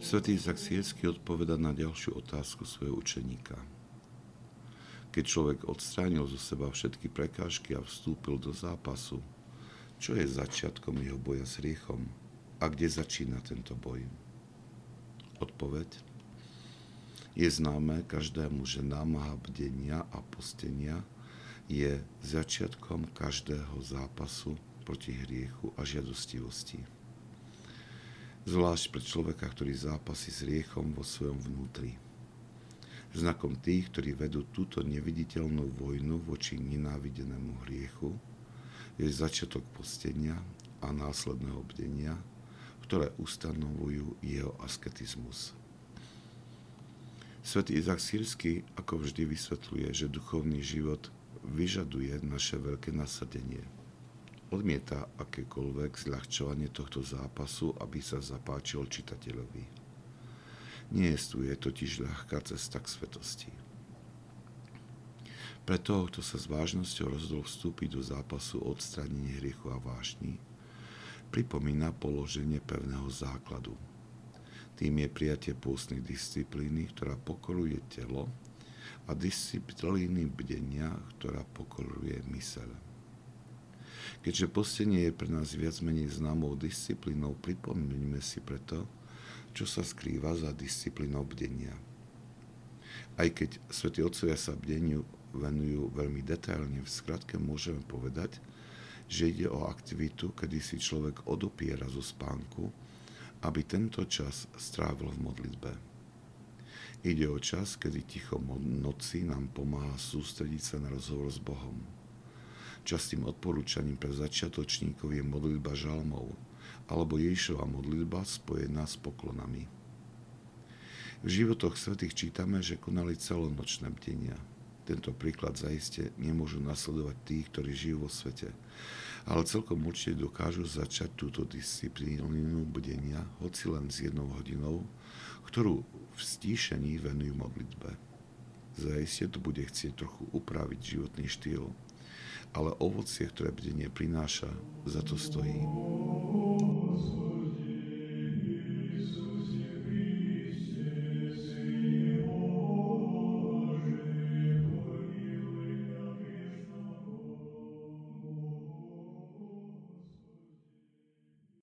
Svetý Izak Siersky odpoveda na ďalšiu otázku svojho učeníka. Keď človek odstránil zo seba všetky prekážky a vstúpil do zápasu, čo je začiatkom jeho boja s riechom a kde začína tento boj? Odpoveď? Je známe každému, že námaha bdenia a postenia je začiatkom každého zápasu proti hriechu a žiadostivosti. Zvlášť pre človeka, ktorý zápasí s riechom vo svojom vnútri. Znakom tých, ktorí vedú túto neviditeľnú vojnu voči nenávidenému hriechu, je začiatok postenia a následného bdenia, ktoré ustanovujú jeho asketizmus. Svetý Izak Sírsky ako vždy vysvetľuje, že duchovný život vyžaduje naše veľké nasadenie. Odmieta akékoľvek zľahčovanie tohto zápasu, aby sa zapáčil čitateľovi. Neestuje totiž ľahká cesta k svetosti. Pre kto sa s vážnosťou rozhodol vstúpiť do zápasu o odstránenie hriechu a vášni, pripomína položenie pevného základu. Tým je prijatie pôstnej disciplíny, ktorá pokoruje telo a disciplíny bdenia, ktorá pokoruje myseľ. Keďže postenie je pre nás viac menej známou disciplínou, pripomeňme si preto, čo sa skrýva za disciplínou bdenia. Aj keď svätí otcovia sa bdeniu venujú veľmi detailne, v skratke môžeme povedať, že ide o aktivitu, kedy si človek odopiera zo spánku, aby tento čas strávil v modlitbe. Ide o čas, kedy ticho noci nám pomáha sústrediť sa na rozhovor s Bohom. Častým odporúčaním pre začiatočníkov je modlitba žalmov, alebo Ježišova modlitba spojená s poklonami. V životoch svetých čítame, že konali celonočné bdenia. Tento príklad zaiste nemôžu nasledovať tých, ktorí žijú vo svete, ale celkom určite dokážu začať túto disciplínu bdenia, hoci len s jednou hodinou, ktorú v stíšení venujú modlitbe. Zaiste to bude chcieť trochu upraviť životný štýl, ale ovocie, ktoré bdenie prináša, za to stojí.